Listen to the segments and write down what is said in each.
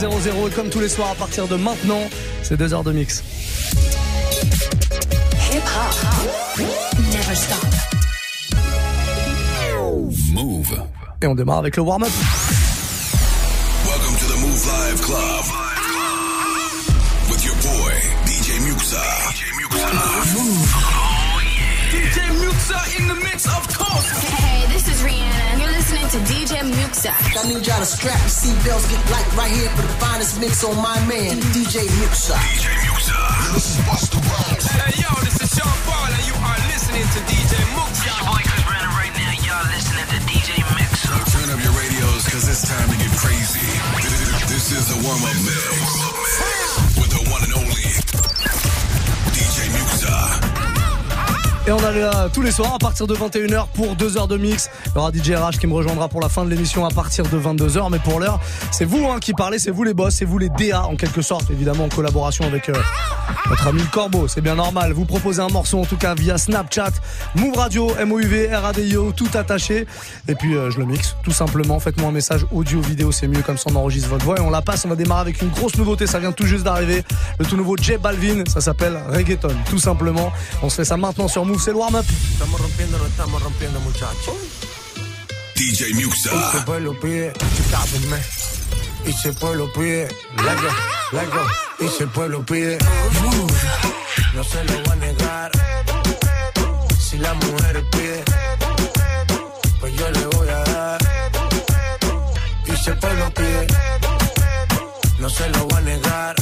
01 et comme tous les soirs à partir de maintenant, c'est deux heures de mix. Hip -hop. Never stop. Move. Et on démarre avec le warm-up. Welcome to the Move Live Club. With your boy, DJ Muxa. DJ Muxa. Move. DJ Muxa in the mix, of course. Hey, this is Rihanna. You're listening to DJ Muxa. I need y'all to strap your seatbelts, get light right here for the finest mix on my man, DJ Muxa. DJ Muxa. This is Busta Rhymes. Hey, yo, this is Sean Paul, and you are listening to DJ Muxa. This your boy Chris Brandon right now. Y'all listening to DJ Muxa. Turn up your radios, cause it's time to get crazy. This is the warm-up mix. With the Et on est là tous les soirs à partir de 21h pour 2 heures de mix. Il y aura DJ RH qui me rejoindra pour la fin de l'émission à partir de 22h. Mais pour l'heure, c'est vous hein, qui parlez, c'est vous les boss, c'est vous les DA en quelque sorte, évidemment en collaboration avec euh, notre ami le Corbeau. C'est bien normal. Vous proposez un morceau en tout cas via Snapchat, Move Radio, MOUV, RADIO, tout attaché. Et puis euh, je le mixe tout simplement. Faites-moi un message audio, vidéo, c'est mieux comme ça on enregistre votre voix et on la passe. On va démarrer avec une grosse nouveauté. Ça vient tout juste d'arriver. Le tout nouveau J Balvin. Ça s'appelle Reggaeton, tout simplement. On se fait ça maintenant sur Move c'est le warm-up. Estamos rompiendo, no estamos rompiendo, muchachos. DJ Muxa. Y se pueblo pide, y se pueblo pide, lego, lego, y se pueblo pide. No se lo voy a negar. Si la mujer pide, pues yo le voy a dar. Y si el pueblo pide, no se lo voy a negar.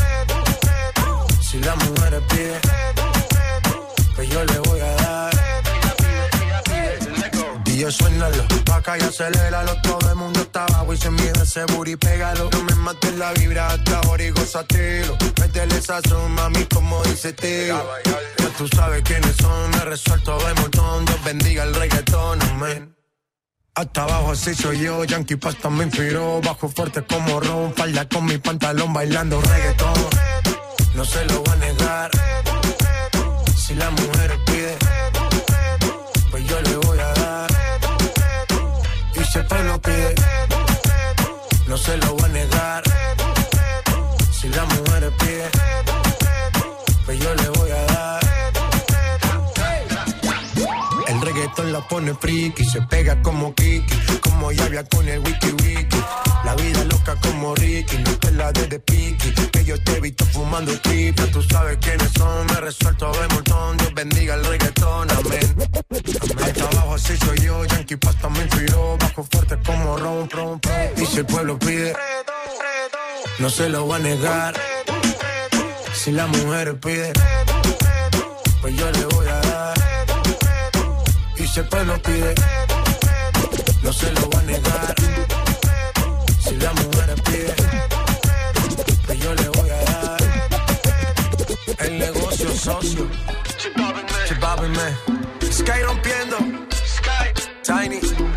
Si la mujer pide, pues yo le voy a dar. Y yo suénalo, acá y aceléralo. Todo el mundo está abajo y se mide ese booty, pégalo. No me mates la vibra hasta ahora y gozatelo. Métele esa mami, como dice tío. Ya tú sabes quiénes son, me resuelto de montón. Dios bendiga el reggaetón, amén. Hasta abajo así soy yo, Yankee Pasta me inspiró Bajo fuerte como Ron, falda con mi pantalón bailando reggaetón No se lo voy a negar Si la mujer pide. No se lo voy a negar. Si la mujer pide Pues yo le voy a dar. El reggaetón la pone friki Se pega como Kiki Como llave con el wiki wiki como Ricky, no te la de, de piqui. Que yo te he visto fumando triple. Tú sabes quiénes son, me resuelto de montón. Dios bendiga el reggaetón, amén. Hasta abajo así soy yo, Yankee Pasta me inspiró. Bajo fuerte como ron, ron, ron. Y si el pueblo pide, no se lo va a negar. Si la mujer pide, pues yo le voy a dar. Y si el pueblo pide, no se lo va a negar si la mujer pide, pues yo le voy a dar el negocio socio. Chipábenme. Sky rompiendo. Sky. Tiny.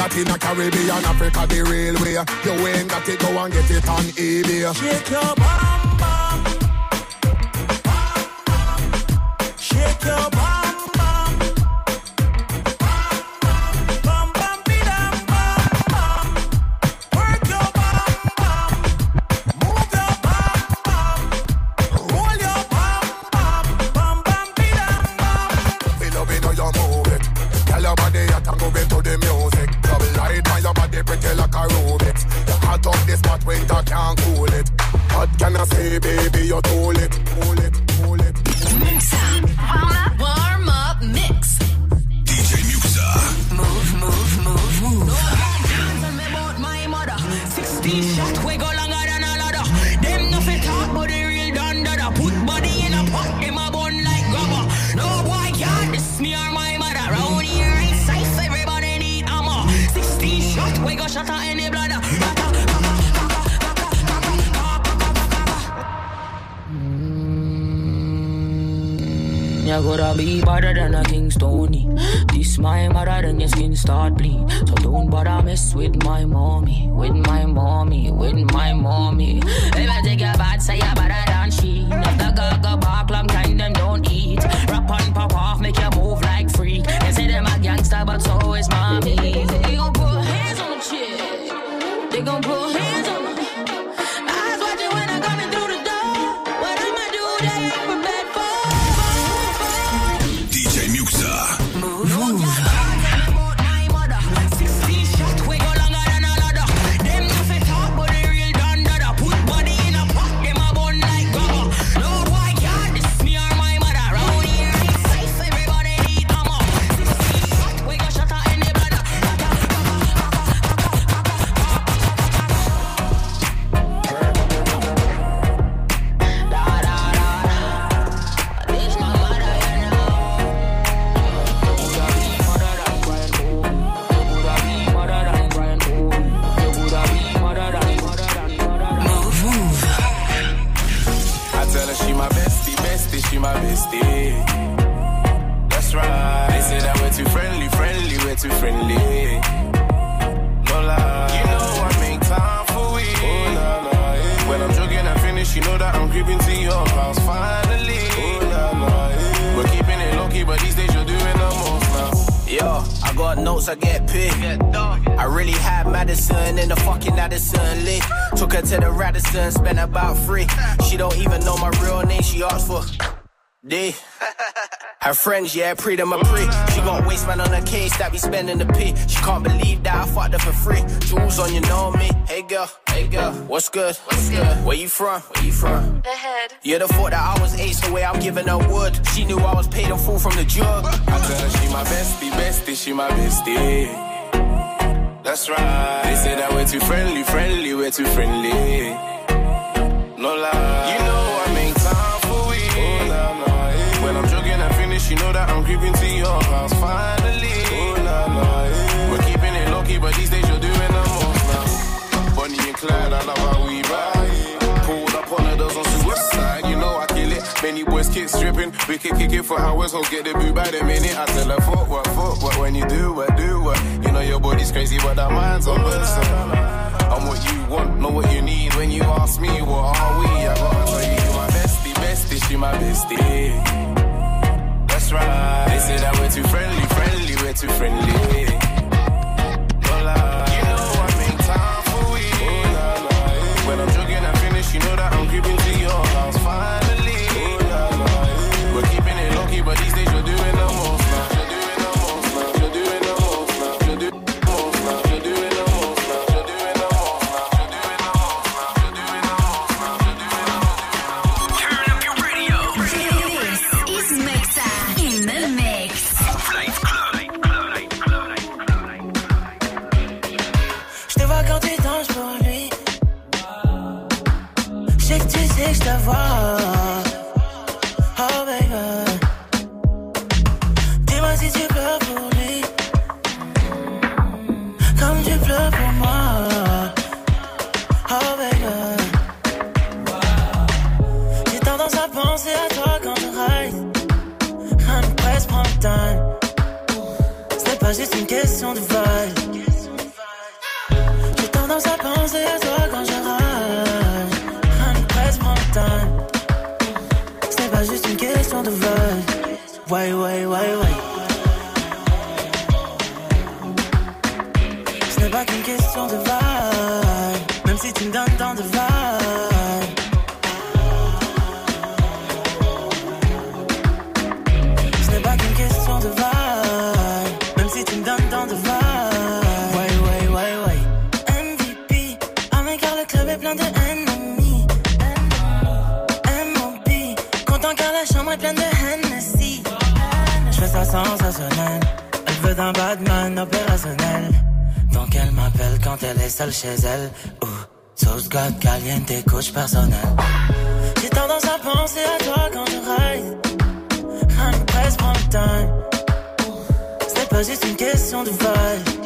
That in a Caribbean, Africa, the real way. You ain't got it, go and get it on eBay. Shake your bum, bum bum. Shake your bum. So don't bother mess with my mommy, with my mommy, with my mommy. If I take your bad, say you better than she. If the gaga bark, long time them don't eat. Rap on, pop friends, yeah, pre them a pre. She got waistman on her case that be spending the P. She can't believe that I fucked her for free. Jewels on, you know me. Hey girl, hey girl, what's good? What's good? Where you from? Where you from? The head. You'd have thought that I was ace the way I'm giving her wood. She knew I was paid in full from the jug. I tell her she my bestie, bestie, she my bestie. That's right. They say that we're too friendly, friendly, we're too friendly. Know that I'm creeping to your house finally. Oh. We're keeping it low key, but these days you're doing the most now. Bonnie and Clyde, I love how we ride. Pulled up on the doors on suicide, you know I kill it. Many boys kick stripping, we can kick it for hours, hoes get the boo by the minute. I tell her, fuck what, fuck what, when you do what, do what. You know your body's crazy, but our minds on bursting. I'm what you want, know what you need. When you ask me, what are we? I gotta tell you, you my bestie, bestie, she my bestie. Right. They say that we're too friendly, friendly, we're too friendly. No lie. You know I make time for we. When I'm joking, I finish, you know that I'm que pas juste une question de vibe. J'ai tendance à penser à toi quand je. Rien ne presse, time. C'est pas juste une question de vibe. Ouais, ouais, ouais, ouais. Ce pas qu'une question Je fais ça sensationnel. Elle veut d'un Batman opérationnel. Donc elle m'appelle quand elle est seule chez elle. Ouh, sauce God caliente, coach personnel. J'ai tendance à penser à toi quand je ride. Presse, prends le time. C'est pas juste une question de vibe.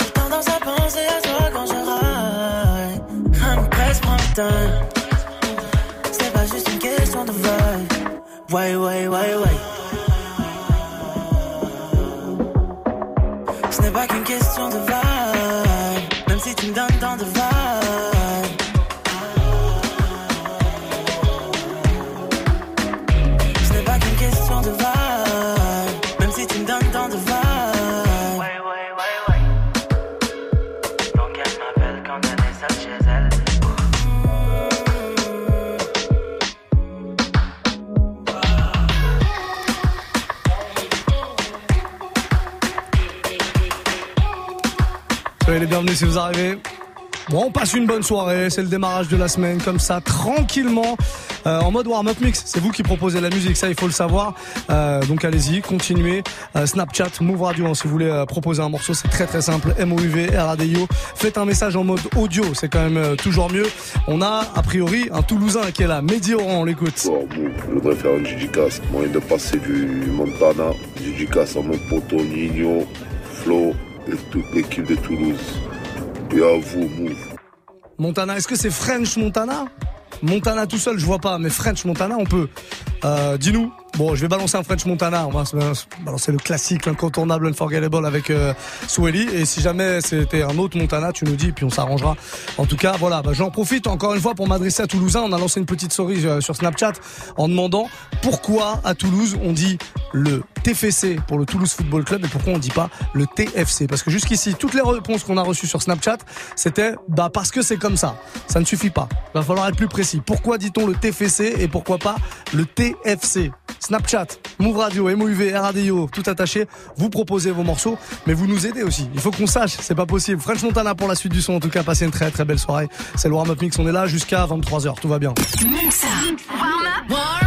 J'ai tendance à penser à toi quand je ride. Presse, prends le time. C'est pas juste une question de vibe. Ouais, ouais, ouais, ouais. N'est pas qu'une question de vibe. Les si vous arrivez. Bon, on passe une bonne soirée, c'est le démarrage de la semaine, comme ça, tranquillement, euh, en mode warm-up mix. C'est vous qui proposez la musique, ça il faut le savoir. Euh, donc allez-y, continuez. Euh, Snapchat, Move Radio, hein, si vous voulez proposer un morceau, c'est très très simple. MOUV, RADIO. Faites un message en mode audio, c'est quand même toujours mieux. On a, a priori, un Toulousain qui est là, Mehdi Oran, on l'écoute. Bon, je voudrais faire un dédicace. Moyen de passer du Montana, dédicace à mon poteau Nino, Flo et toute l'équipe de Toulouse. Et à vous. Montana, est-ce que c'est French Montana? Montana tout seul, je vois pas, mais French Montana, on peut. Euh, Dis-nous. Bon, je vais balancer un French Montana. On va balancer le classique, l'incontournable, unforgettable avec euh. Et si jamais c'était un autre Montana, tu nous dis, puis on s'arrangera. En tout cas, voilà. Bah, J'en profite encore une fois pour m'adresser à Toulousain. On a lancé une petite story euh, sur Snapchat en demandant pourquoi à Toulouse on dit le TFC pour le Toulouse Football Club et pourquoi on dit pas le TFC. Parce que jusqu'ici, toutes les réponses qu'on a reçues sur Snapchat, c'était bah parce que c'est comme ça. Ça ne suffit pas. Il va falloir être plus précis. Pourquoi dit-on le TFC et pourquoi pas le TFC Snapchat, Move Radio, MOUV, RADIO, tout attaché. Vous proposez vos morceaux, mais vous nous aidez aussi. Il faut qu'on sache, c'est pas possible. French Montana pour la suite du son. En tout cas, passez une très très belle soirée. C'est le warm-up mix. On est là jusqu'à 23h. Tout va bien. Warm up. Warm up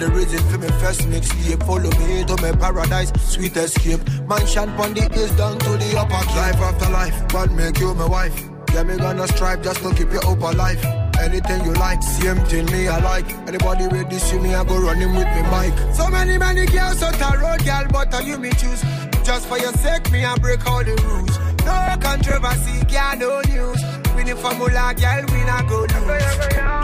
the reason for me first mixtape. Follow me to my paradise, sweet escape. Mansion pon the east down to the upper cape. Life after life, God make you my wife. Yeah, me gonna strive just to keep you up alive. Anything you like, same thing me I like. Anybody ready see me, I go running with me mic. So many, many girls on the road, girl, but are you me choose? Just for your sake, me I break all the rules. No controversy, girl, no news. Winning formula, girl, we not go lose.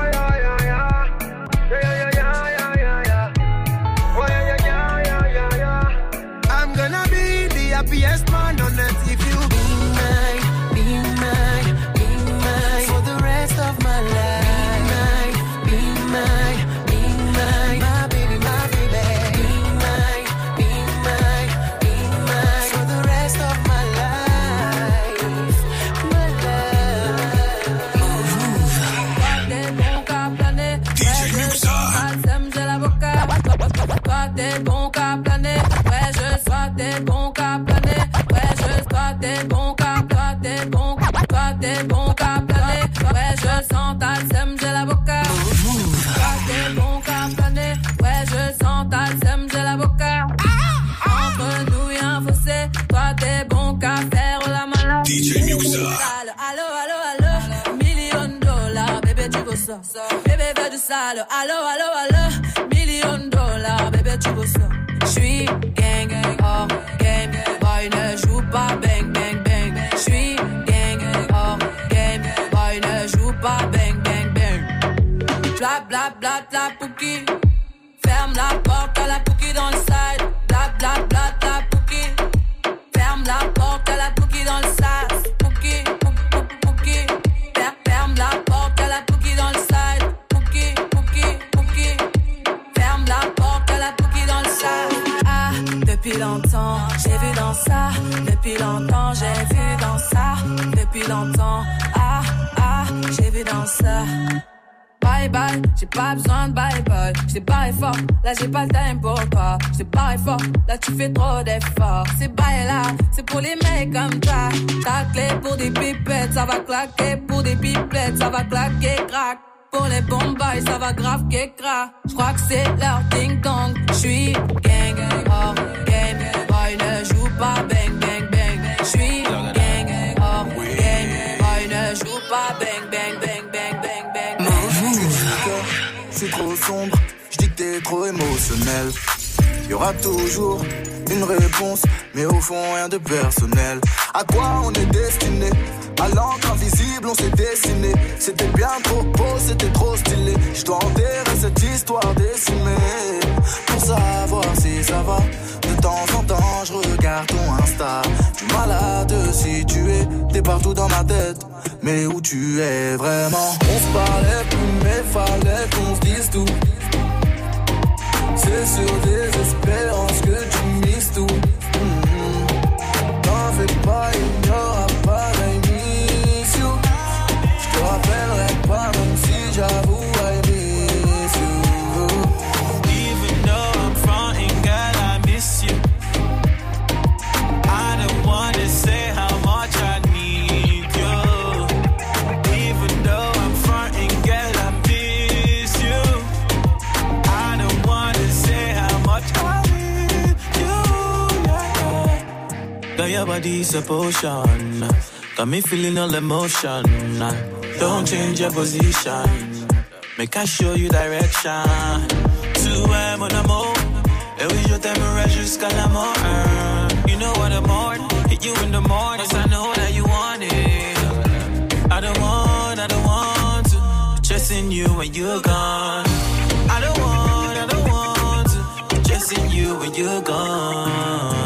ça. Bébé veut du sale, allo, allo, allo. Million dollars, bébé, tu veux ça. J'suis gang, oh, game. Boy, ne joue pas bang, bang, bang. J'suis gang, oh, game. Boy, ne joue pas bang, bang, bang. Bla, bla, bla, bla, pouki. Ferme la porte à la pouki dans le side. Bla, bla, bla, bla, pouki. Ferme la porte à la pouki. pas besoin de bye bye. J't'ai barré fort, là j'ai pas le time pour toi. J't'ai barré fort, là tu fais trop d'efforts. C'est bail là, c'est pour les mecs comme ça. Ta clé pour des pipettes, ça va claquer. Pour des pipettes, ça va claquer, crac. Pour les bombes, ça va grave que crac. J'crois que c'est leur ding dong. J'suis gang, oh, game, boy, ne joue pas bang bang bang. J'suis c'est trop sombre. Je dis que t'es trop émotionnel. Y aura toujours une réponse, mais au fond rien de personnel. À quoi on est destiné? À l'encre invisible, on s'est dessiné. C'était bien trop beau, c'était trop stylé. Je dois enterrer cette histoire décimée pour savoir si ça va de temps en temps je regarde ton Insta. Tu malade si tu es, t'es partout dans ma tête. Mais où tu es vraiment? On se parlait plus, mais fallait qu'on se dise tout. C'est sur des espérances que tu mises tout. Mhm. T'en fais pas, il your body's a potion. Got me feeling all emotion. Don't change your position. Make I show you direction. Tu es mon amour. Et oui, je t'aimerai jusqu'à la mort. You know what I'm on. Hit you in the morning. 'cause I know that you want it. I don't want, I don't want to. Chasing you when you're gone. I don't want, I don't want to. Chasing you when you're gone.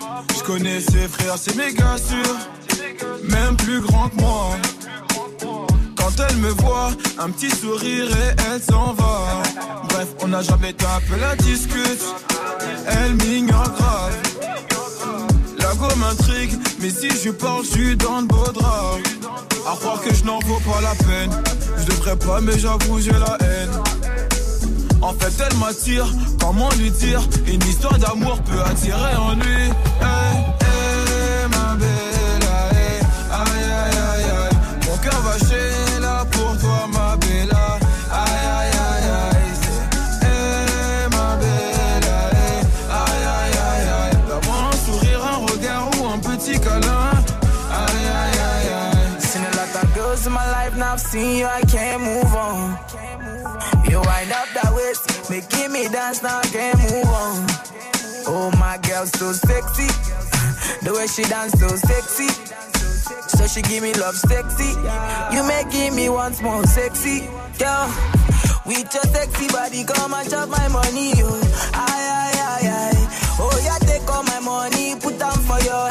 Je connais ses frères, c'est méga sûr, même plus grand que moi. Quand elle me voit, un petit sourire et elle s'en va. Bref, on n'a jamais tapé la discute, elle m'ignore grave. La go m'intrigue, mais si je parle, je suis dans le beau drap. À croire que je n'en vaux pas la peine. Je devrais pas, mais j'avoue, j'ai la haine. En fait, elle m'attire, comment lui dire Une histoire d'amour peut attirer en lui. I've seen you, I can't move on. You wind up that waist, making me dance, now I can't move on. Oh, my girl, so sexy. The way she dance, so sexy. So she give me love sexy. You making me once more sexy. Girl, with your sexy body, come and chop my money, yo. Aye, aye, aye, aye. Oh, yeah, take all my money, put them for your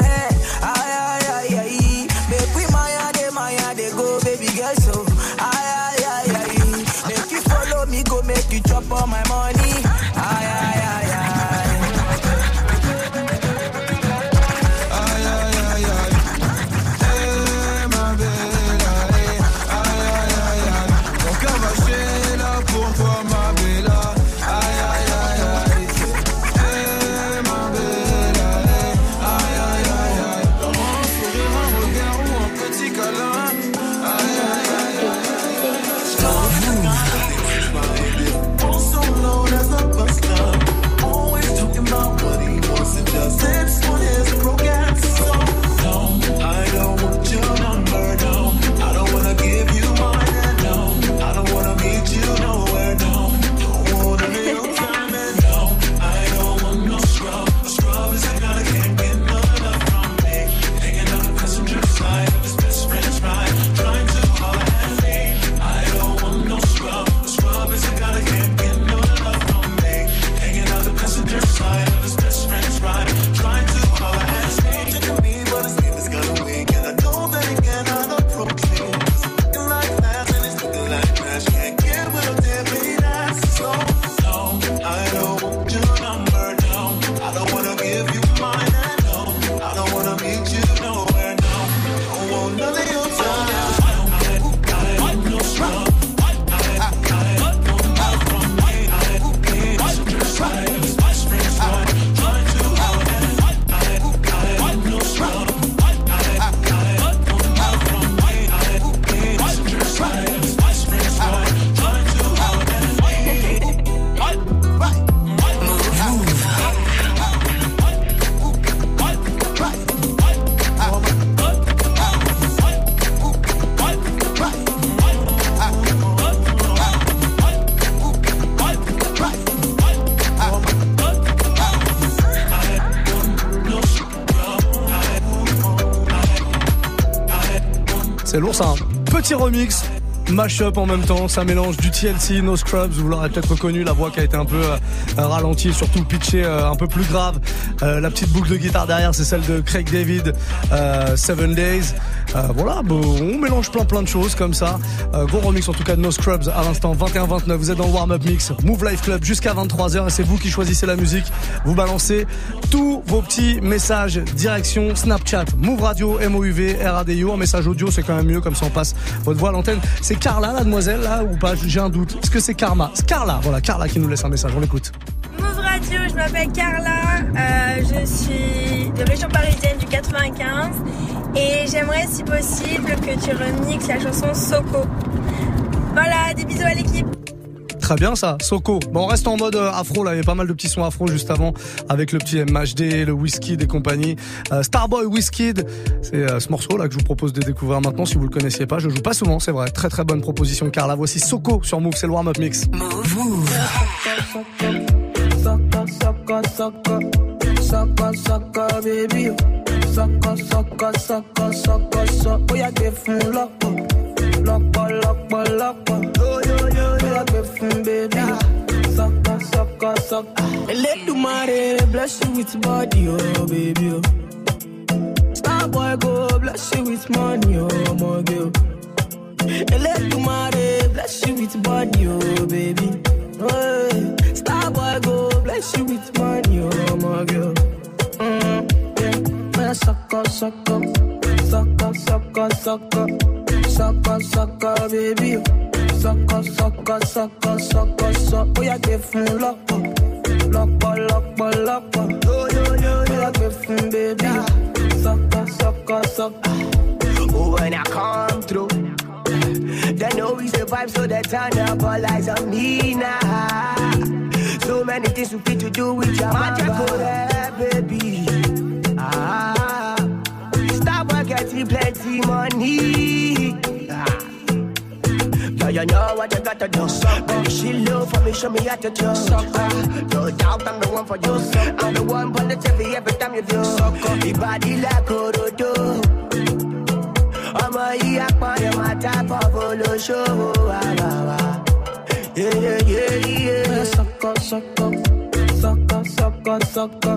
remix. Mash-up en même temps, ça mélange du TLC, No Scrubs, vous l'aurez peut-être reconnu, la voix qui a été un peu euh, ralentie, surtout pitchée euh, un peu plus grave. Euh, la petite boucle de guitare derrière, c'est celle de Craig David, Seven Days. Euh, voilà, bon, on mélange plein plein de choses comme ça. Euh, gros remix en tout cas de No Scrubs à l'instant 21-29, vous êtes dans warm-up mix, Move Life Club jusqu'à 23h et c'est vous qui choisissez la musique. Vous balancez tous vos petits messages direction Snapchat, Move Radio, MOUV, RADIO, en message audio c'est quand même mieux comme ça on passe votre voix à l'antenne. C'est Carla la demoiselle là ou pas? J'ai un doute. Est-ce que c'est Karma? C'est Carla, voilà Carla qui nous laisse un message, on l'écoute. Move Radio, je m'appelle Carla, euh, je suis de région parisienne du 95 et j'aimerais si possible que tu remixes la chanson Soko. Voilà, des bisous à l'équipe. Très bien ça, Soko. Bon, on reste en mode euh, afro là, il y a pas mal de petits sons afro juste avant avec le petit MHD, le Whisky des compagnies. Euh, Starboy Whisky, c'est euh, ce morceau là que je vous propose de découvrir maintenant si vous le connaissiez pas. Je joue pas souvent, c'est vrai. Très très bonne proposition Carla. Voici Soko sur Move, c'est le warm-up mix. Sucker, sucker, sucker, sucker, sucker, baby. Sucker, sucker, sọkọ sọkọ sọkọ sọkọ sọ ó yà gbé fún lọpọ lọpọ lọpọ lọpọ ó yà gbé fún bébí sọkọ sọkọ sọkọ. elédùnmarè bless you with body o oh, baby o oh. star boy go bless you with money o oh, ọmọge o elédùnmarè bless you with body o oh, baby. oh. Star boy go bless you with money o oh, ọmọge oh. Oh, o. Yeah. Man, sucker, sucker, sucker, sucker, sucker, sucker, sucker, baby. Sucker, sucker, sucker, sucker, sucker. Oh, yeah, give him lock up, lock up, lock up, lock up. Oh, yo, yo, yo, yo, yeah, give him, baby. Sucker, sucker, sucker. Oh, when I come through, they know we survive, so they turn up all eyes on me now. So many things we fit to do with your magic baby. plenty, plenty money. Girl, you know what you gotta do. Suck, Baby, she low for me, show me how to do. Suck, no doubt I'm the one for you. Suck, I'm the one for the TV every time you do. Suck, uh, body like Orodo. ọmọ yìí apọ̀yẹ show. dábọ̀ yeah yeah yeah sọkọ sọkọ sọkọ sọkọ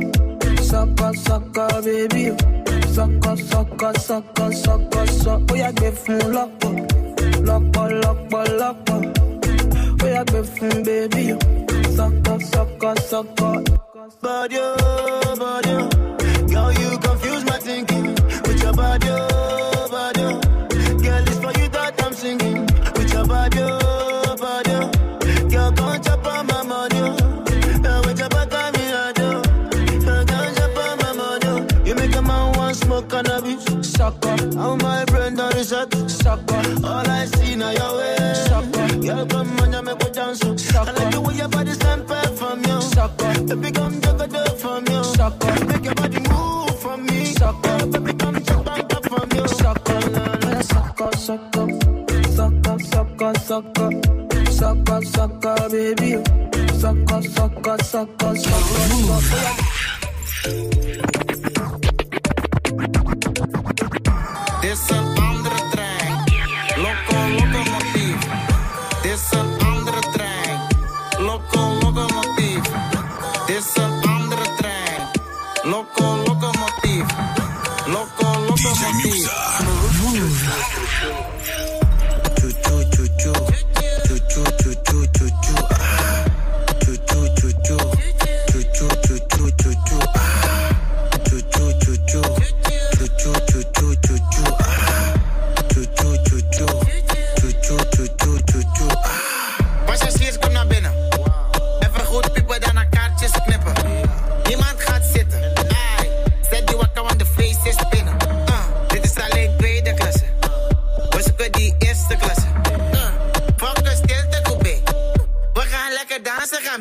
sọkọ sọkọ bébí baby. Sucker, sucker. Oh, yeah, give him lock up, lock up, lock up, lock up. Oh, yeah, give him, baby. Sucker, sucker, sucker. Body, oh, body, oh. girl, you confuse my thinking with your body, sucker. All I see now your way, sucker. Girl, come on, you make me dance, sucker. I like the way your body sample from you, sucker. Baby, come from you, sucker. Make your body move from me, sucker. Baby, come jump and up from you, sucker. Sucker, sucker, sucker, sucker, sucker, sucker, sucker, baby. Sucker, sucker, sucker, sucker, sucker.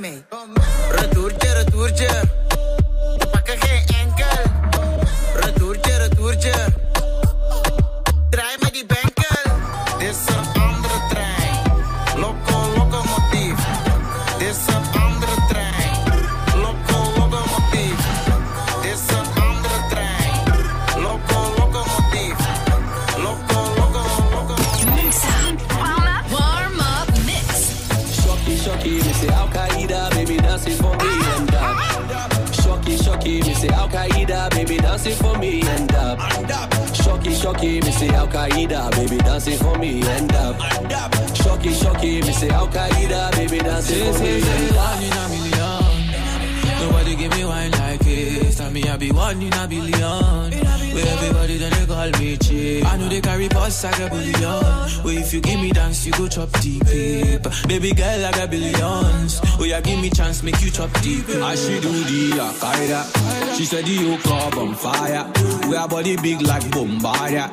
Dansen, ga mee. dancing for me, end up. Shocky, shocky, me say Al Qaeda, baby dancing for me, end up. Shocky, shocky, me say Al Qaeda, baby dancing for me. End one in a million. Nobody give me wine like this. I mean, I be one in a billion. Where everybody then they call me cheap. I know they carry boss, like a billion. Where if you give me dance, you go chop deep. Baby girl, like a billions. Where you give me chance, make you chop deep. I should do the Al Qaeda. She said the whole club on fire. We a body big like Bombarda.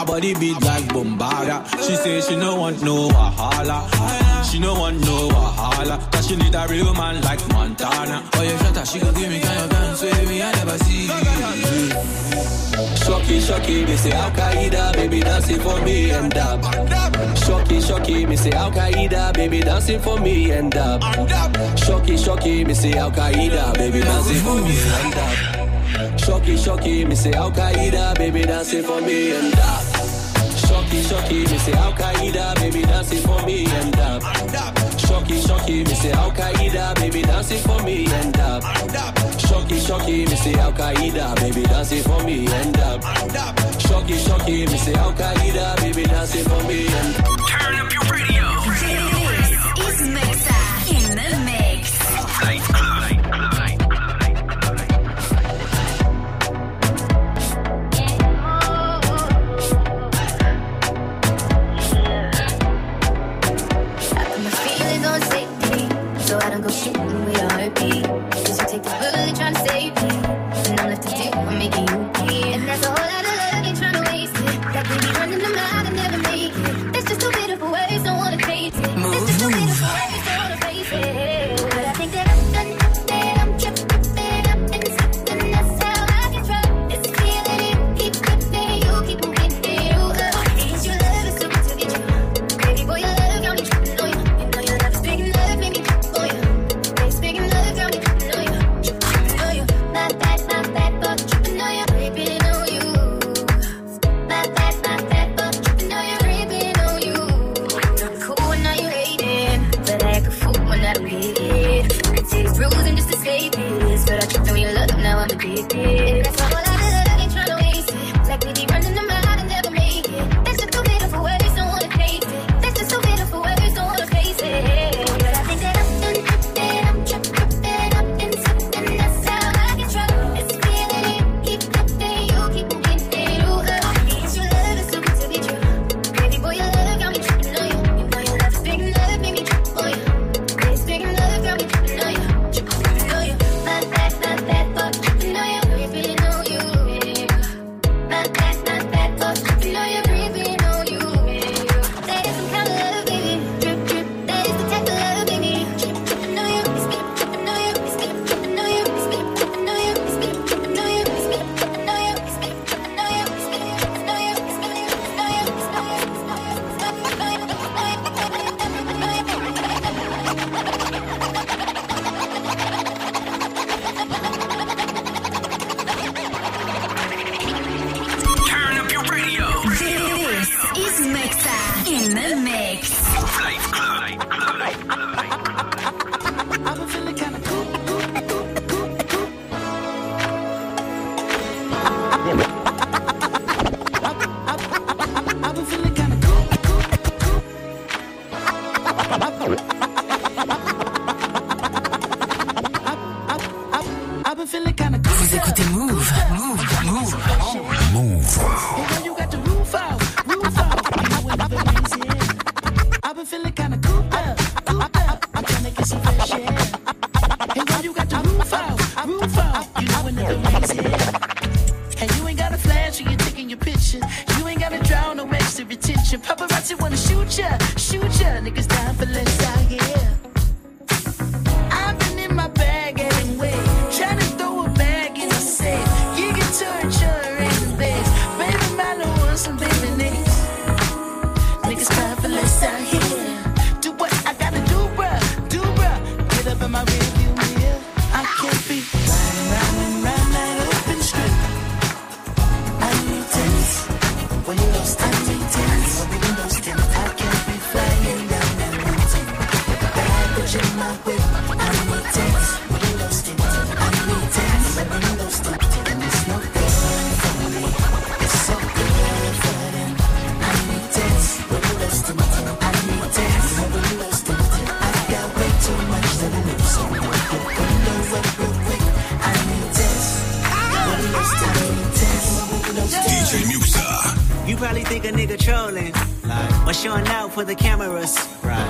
a body big like Bombarda. She say she no want no wahala. She no want no wahala. Cause she need a real man like Montana. Oh, yeah, shut her, she gon' give me kind of dance with me. I never see. Shocky, shocky, me say Al Qaeda, baby dancing for me and up. Shocky, shocky, me say Al Qaeda, baby dancing for me and up. Shocky, shocky, me say Al Qaeda, baby dancing for me and up. Shock it, me say Al Qaeda, baby dancing for me and up. Shock it, me say Al Qaeda, baby dancing for me and up. Shock it, me say Al Qaeda, baby dancing for me and up. Shock it, me say Al Qaeda, baby dancing for me and up. Shock it, me say Al Qaeda, baby dancing for me and. Turn up your radio. radio. This is Mixer in the mix. Take the. DJ Musa, you probably think a nigga trolling. Like, or showing out for the cameras. Right.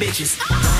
bitches.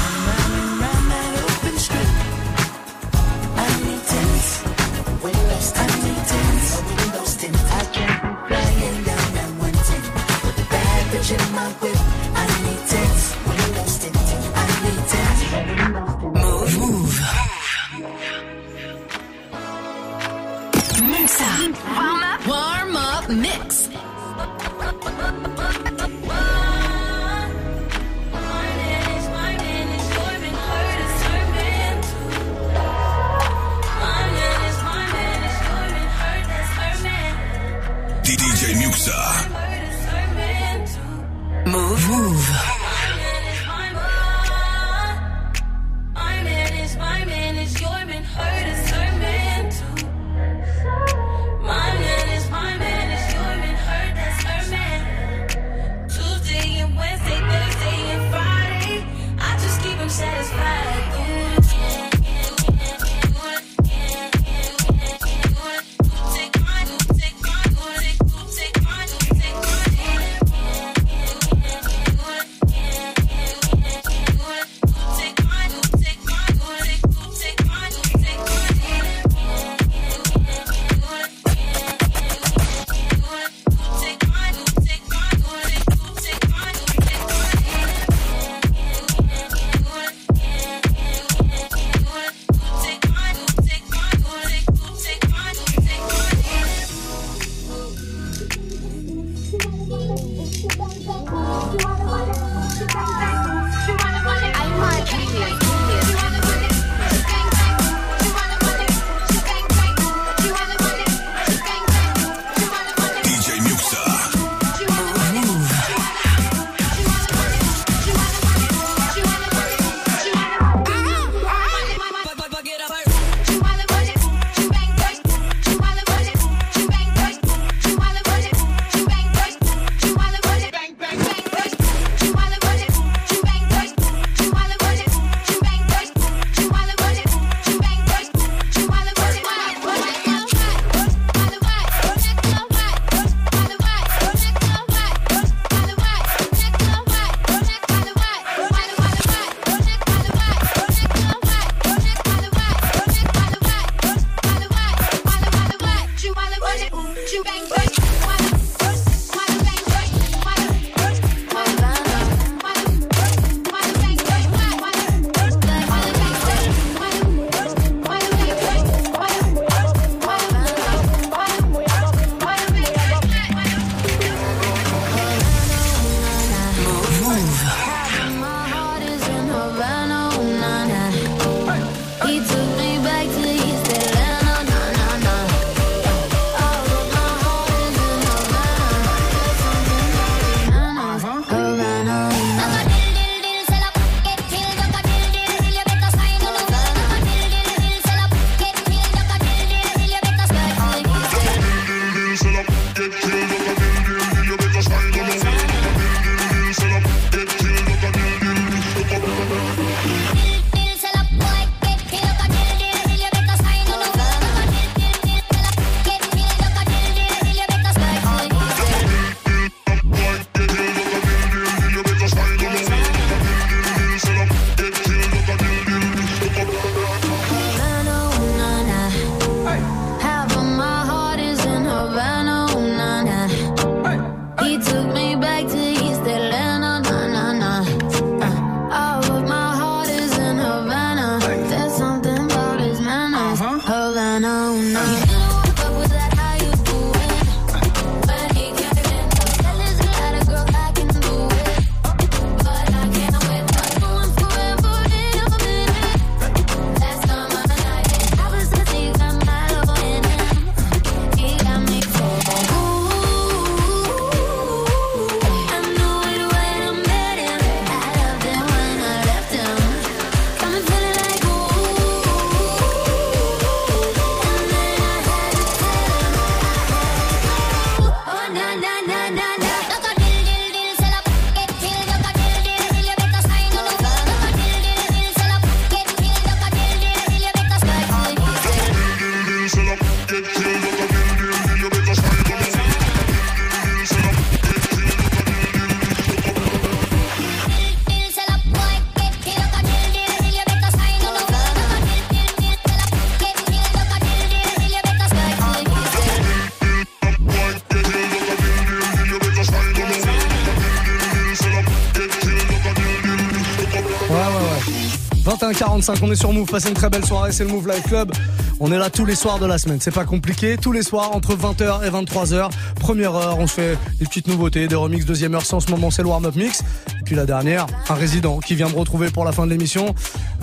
21h45, on est sur Move, passez une très belle soirée, c'est le Move Live Club. On est là tous les soirs de la semaine, c'est pas compliqué, tous les soirs entre 20h et 23h. Première heure, on se fait des petites nouveautés, des remixes, deuxième heure, c'est en ce moment c'est le warm-up mix. Et puis la dernière, un résident qui vient me retrouver pour la fin de l'émission.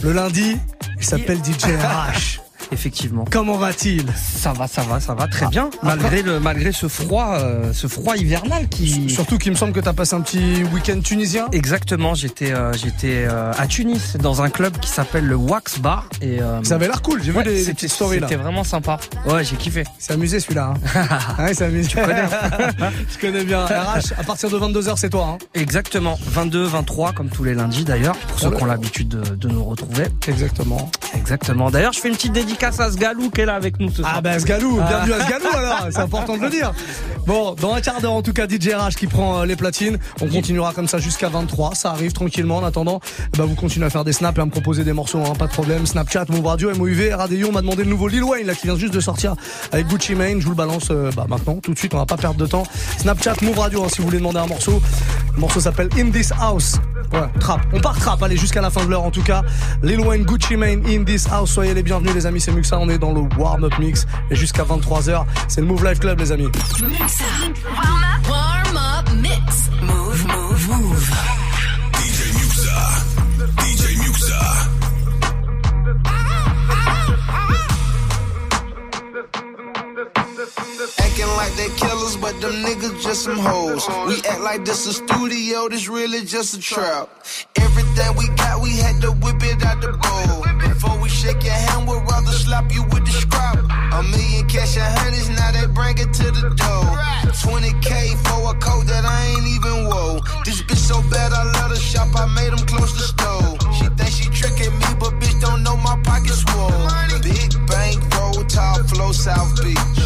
Le lundi, il s'appelle DJ RH. Effectivement. Comment va-t-il Ça va, ça va, ça va très Ah, bien. Malgré le, malgré ce froid, euh, ce froid hivernal qui. Surtout qu'il me semble que t'as passé un petit week-end tunisien. Exactement. J'étais, euh, j'étais euh, à Tunis dans un club qui s'appelle le Wax Bar et. euh, Ça avait l'air cool, j'ai vu ouais, des c'était- petites stories, là. C'était vraiment sympa. Ouais, j'ai kiffé. C'est amusé celui-là. Hein. ouais, c'est amusé. Tu connais. Je connais bien. RH, à partir de 22h, c'est toi. Hein. Exactement. 22, 23 comme tous les lundis d'ailleurs pour ceux qui ont l'habitude de, de nous retrouver. Exactement. Exactement. D'ailleurs, je fais une petite dédicace à Sgalou qui est là avec nous ce soir. Ah ben Sgalou, bienvenue à Sgalou alors, c'est important de le dire. Bon, dans un quart d'heure en tout cas, DJ RH qui prend euh, les platines. On continuera comme ça jusqu'à 23, ça arrive tranquillement. En attendant, ben, vous continuez à faire des snaps et à me proposer des morceaux, hein, pas de problème. Snapchat, Move Radio, MOUV, RADIO, on m'a demandé le nouveau Lil Wayne là qui vient juste de sortir avec Gucci Mane. Je vous le balance euh, bah, maintenant, tout de suite, on va pas perdre de temps. Snapchat, Move Radio, hein, si vous voulez demander un morceau. Le morceau s'appelle In This House. Ouais, trap. On part trap, allez, jusqu'à la fin de l'heure en tout cas. Lil Wayne, Gucci Mane, In This House. Soyez les bienvenus les amis, c'est Muxa, on est dans le warm-up mix. Et jusqu'à 23h, c'est le Move Life Club les amis. Warm up. Them niggas just some hoes. We act like this a studio, this really just a trap. Everything we got, we had to whip it out the bowl. Before we shake your hand, we'd rather slap you with the scrap. A million cash and hundreds, now they bring it to the door. 20k for a coat that I ain't even wore. This bitch so bad, I let her shop, I made them close the store. She think she tricking me, but bitch don't know my pockets swole. Big bank, roll top, flow South Beach.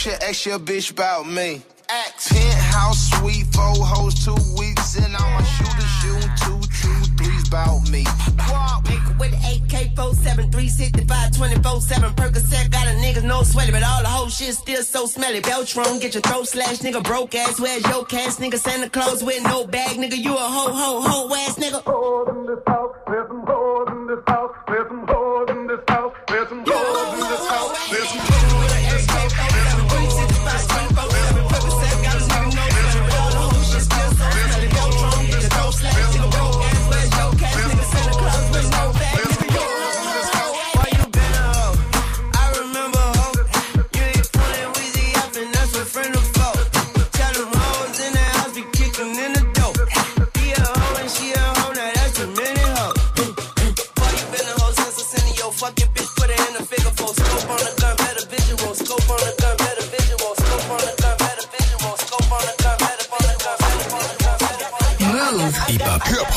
Long money, Gucci, extra bitch bout me. Penthouse suite, four hoes, two weeks, and all my shooters shooting two, two, threes bout me. Nigga with the AK 47, 365, 24 7 Percocet. Got a nigga no sweaty, but all the whole shit still so smelly. Beltron, get your throat slashed, nigga. Broke ass, where's your cash, nigga? Santa Claus with no bag, nigga. You a ho, ho, ho ass nigga. I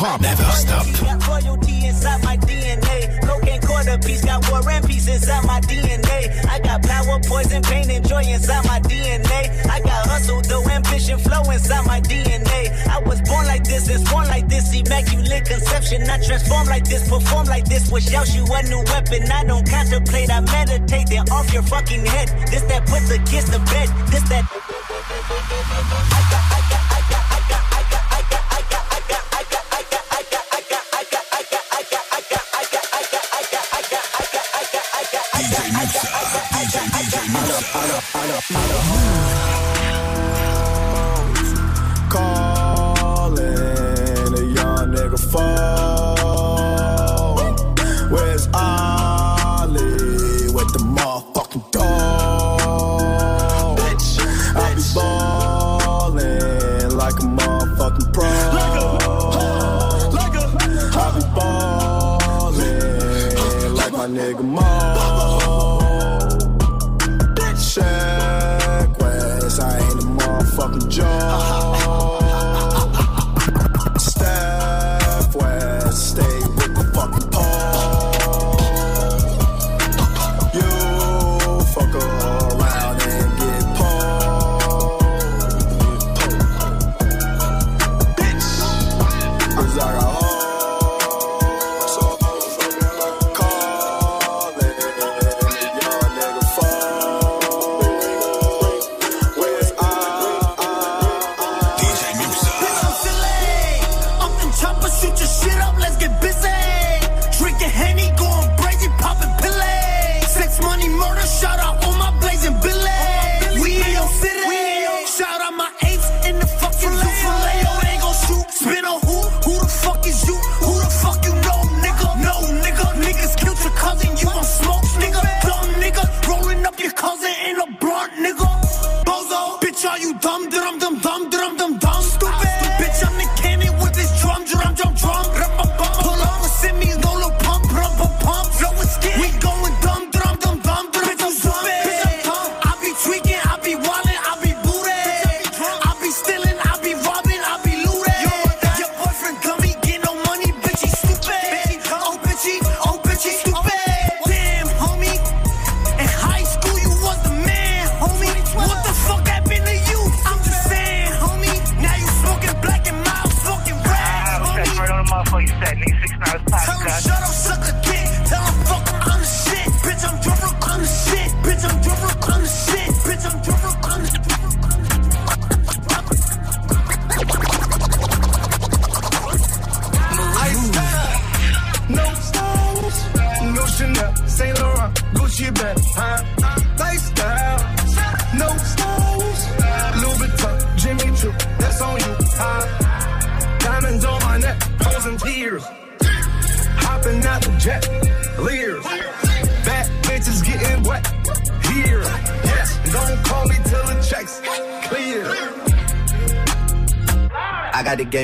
hop. Never stop. Royalty inside my DNA. Cocaine quarter piece, got war and peace inside my DNA. I got power, poison, pain, and joy inside my DNA. I got hustle, though, ambition, flow inside my DNA. I was born like this, and born like this, immaculate conception. I transform like this, perform like this, wish out you a new weapon. I don't contemplate, I meditate, then off your fucking head. This that put the kids to bed. This that.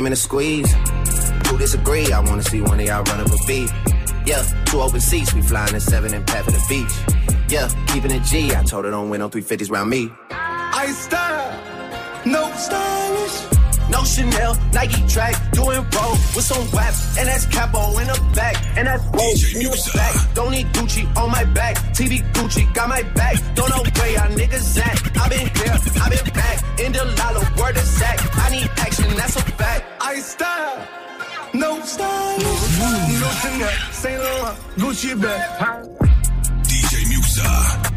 In a squeeze. Who disagree? I wanna see one of y'all run up a beat. Yeah, two open seats, we flying in seven and pat the beach. Yeah, keeping it G. I told her don't win no 350s round me. I out, no stylish. No Chanel, Nike track, doing roll with some WAP, and that's capo in the back, and that's roll in the back. Uh. Don't need Gucci on my back, TV Gucci got my back. Don't know where y'all niggas at. I been here, I been back, in the lala, word is sack. I need action, that's a fact. I out, no stylish. No Chanel, Saint Laurent, Gucci bag, huh? DJ Muxa.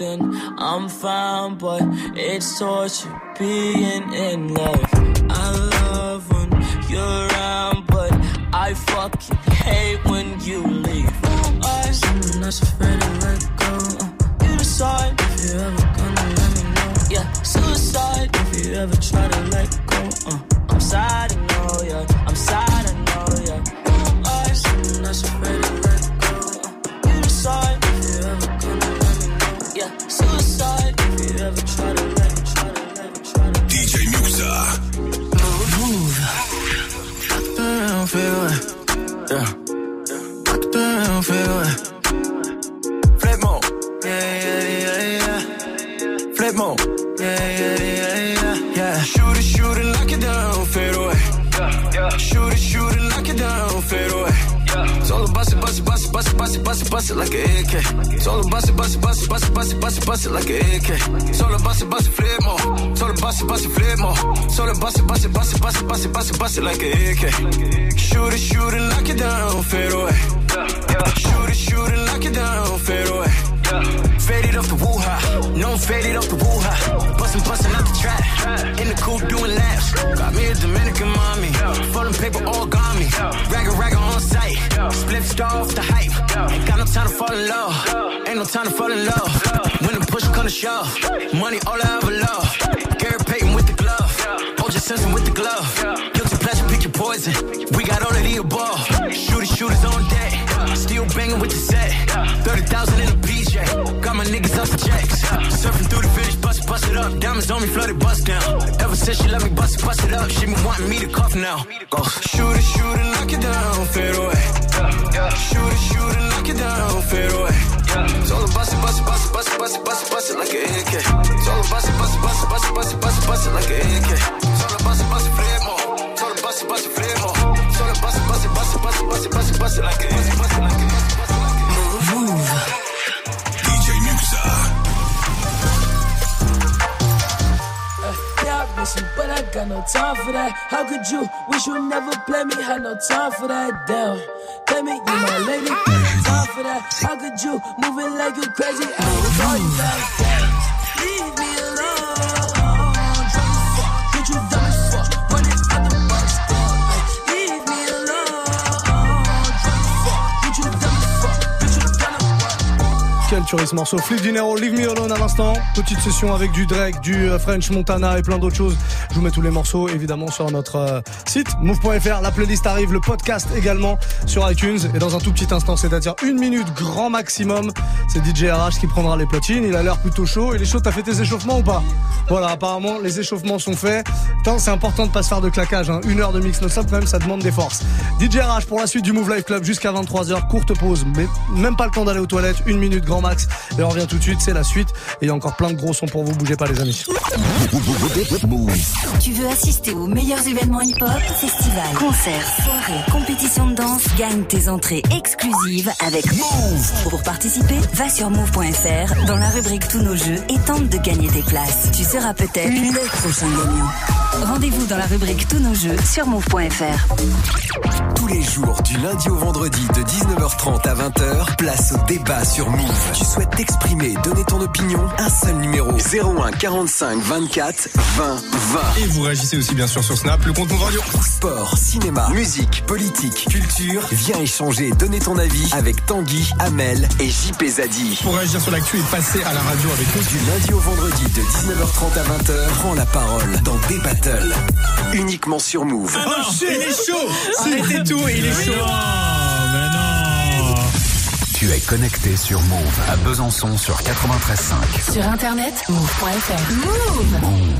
I'm fine, but it's torture being in love. Rock around, feel it. Yeah. Rock around, feel it. Bust it, bust bust like an AK. All about it, bust it, bust it, bust it, bust it, bust it, bust it like an AK. All about it, bust it, flip more. All about it, bust it, flip more. All about it, bust it, bust it, bust it, bust it, bust it, bust it like an AK. Shoot it, shoot it, lock it down, fade away. Shoot it, shoot it, lock it down, faded off the woo ha. No I'm faded off the woo ha. Bustin', bustin' out the trap. In the coupe doing laps. Got me a Dominican mommy. Folding paper origami. Ragga, ragga on site. Split star off the hype. Ain't got no time to fall in love. Ain't no time to fall in love. When the push come to shove. Money all I ever love. Gary Payton with the glove. OJ Simpson with the glove. Guilty pleasure, pick your poison. We got all of the above. Shooters, shooters on deck. Still banging with the set. 30,000 in a PJ. Got my niggas off the checks. Surfing through the village, bust, bust it up. Diamonds on me, flooded, bust down. Ever since she let me bust it, bust it up. She been wanting me to cough now. Go. Shooter, shooter, knock it down, fade away. Shooter, shooter, knock it down, fade away. It's all bust it, bust it, bust it, bust it, bust it, bust it, bust it like a AK. It's all bust it, bust it, bust it, bust it, bust it, bust it, bust it like a AK. It's all bust it, bust it, flare more. It's all bust it, bust it, flare more. It's all bust it, bust it, bust it, bust it, bust it, bust it, bust it like a bust it, bust it like a Move. DJ Muxa. Uh, yeah, I miss you, but I got no time for that. How could you wish you never play me? Had no time for that. Damn, play me, you my lady. No time for that. How could you move it like you crazy? I was all you back. Leave me alone. Tuerie ce morceau. Flip Dinero, Leave Me Alone à l'instant. Petite session avec du Drake, du euh, French Montana et plein d'autres choses. Je vous mets tous les morceaux évidemment sur notre euh, site move.fr. La playlist arrive, le podcast également sur iTunes. Et dans un tout petit instant, c'est-à-dire une minute grand maximum, c'est DJ RH qui prendra les platines. Il a l'air plutôt chaud. Il est chaud, t'as fait tes échauffements ou pas? Voilà, apparemment les échauffements sont faits. Tant c'est important de pas se faire de claquage. Hein. Une heure de mix non-stop même, ça demande des forces. DJ RH pour la suite du Move Life Club jusqu'à 23h. Courte pause, mais même pas le temps d'aller aux toilettes. Une minute grand max. Et on revient tout de suite, c'est la suite. Et il y a encore plein de gros sons pour vous. Bougez pas les amis. Tu veux assister aux meilleurs événements hip-hop, festivals, concerts, soirées, compétitions de danse, gagne tes entrées exclusives avec Move. Pour participer, va sur move.fr dans la rubrique Tous nos jeux et tente de gagner tes places. Tu seras peut-être le prochain gagnant. Rendez-vous dans la rubrique Tous nos jeux sur move.fr. Tous les jours, du lundi au vendredi de 19h30 à 20h, place au débat sur Move. Tu souhaites t'exprimer, donner ton opinion Un seul numéro 01 45 24 20 20. Et vous réagissez aussi bien sûr sur Snap, le compte Move Radio. Sport, cinéma, musique, politique, culture. Viens échanger, donner ton avis avec Tanguy, Amel et JP Zadi. Pour réagir sur l'actu et passer à la radio avec nous. Du lundi au vendredi de 19h30 à 20h, prends la parole dans des Uniquement sur Move. Oh shit, il est chaud Arrêtez tout, il est chaud Tu es connecté sur Move à Besançon sur 93.5. Sur internet, move.fr. Move.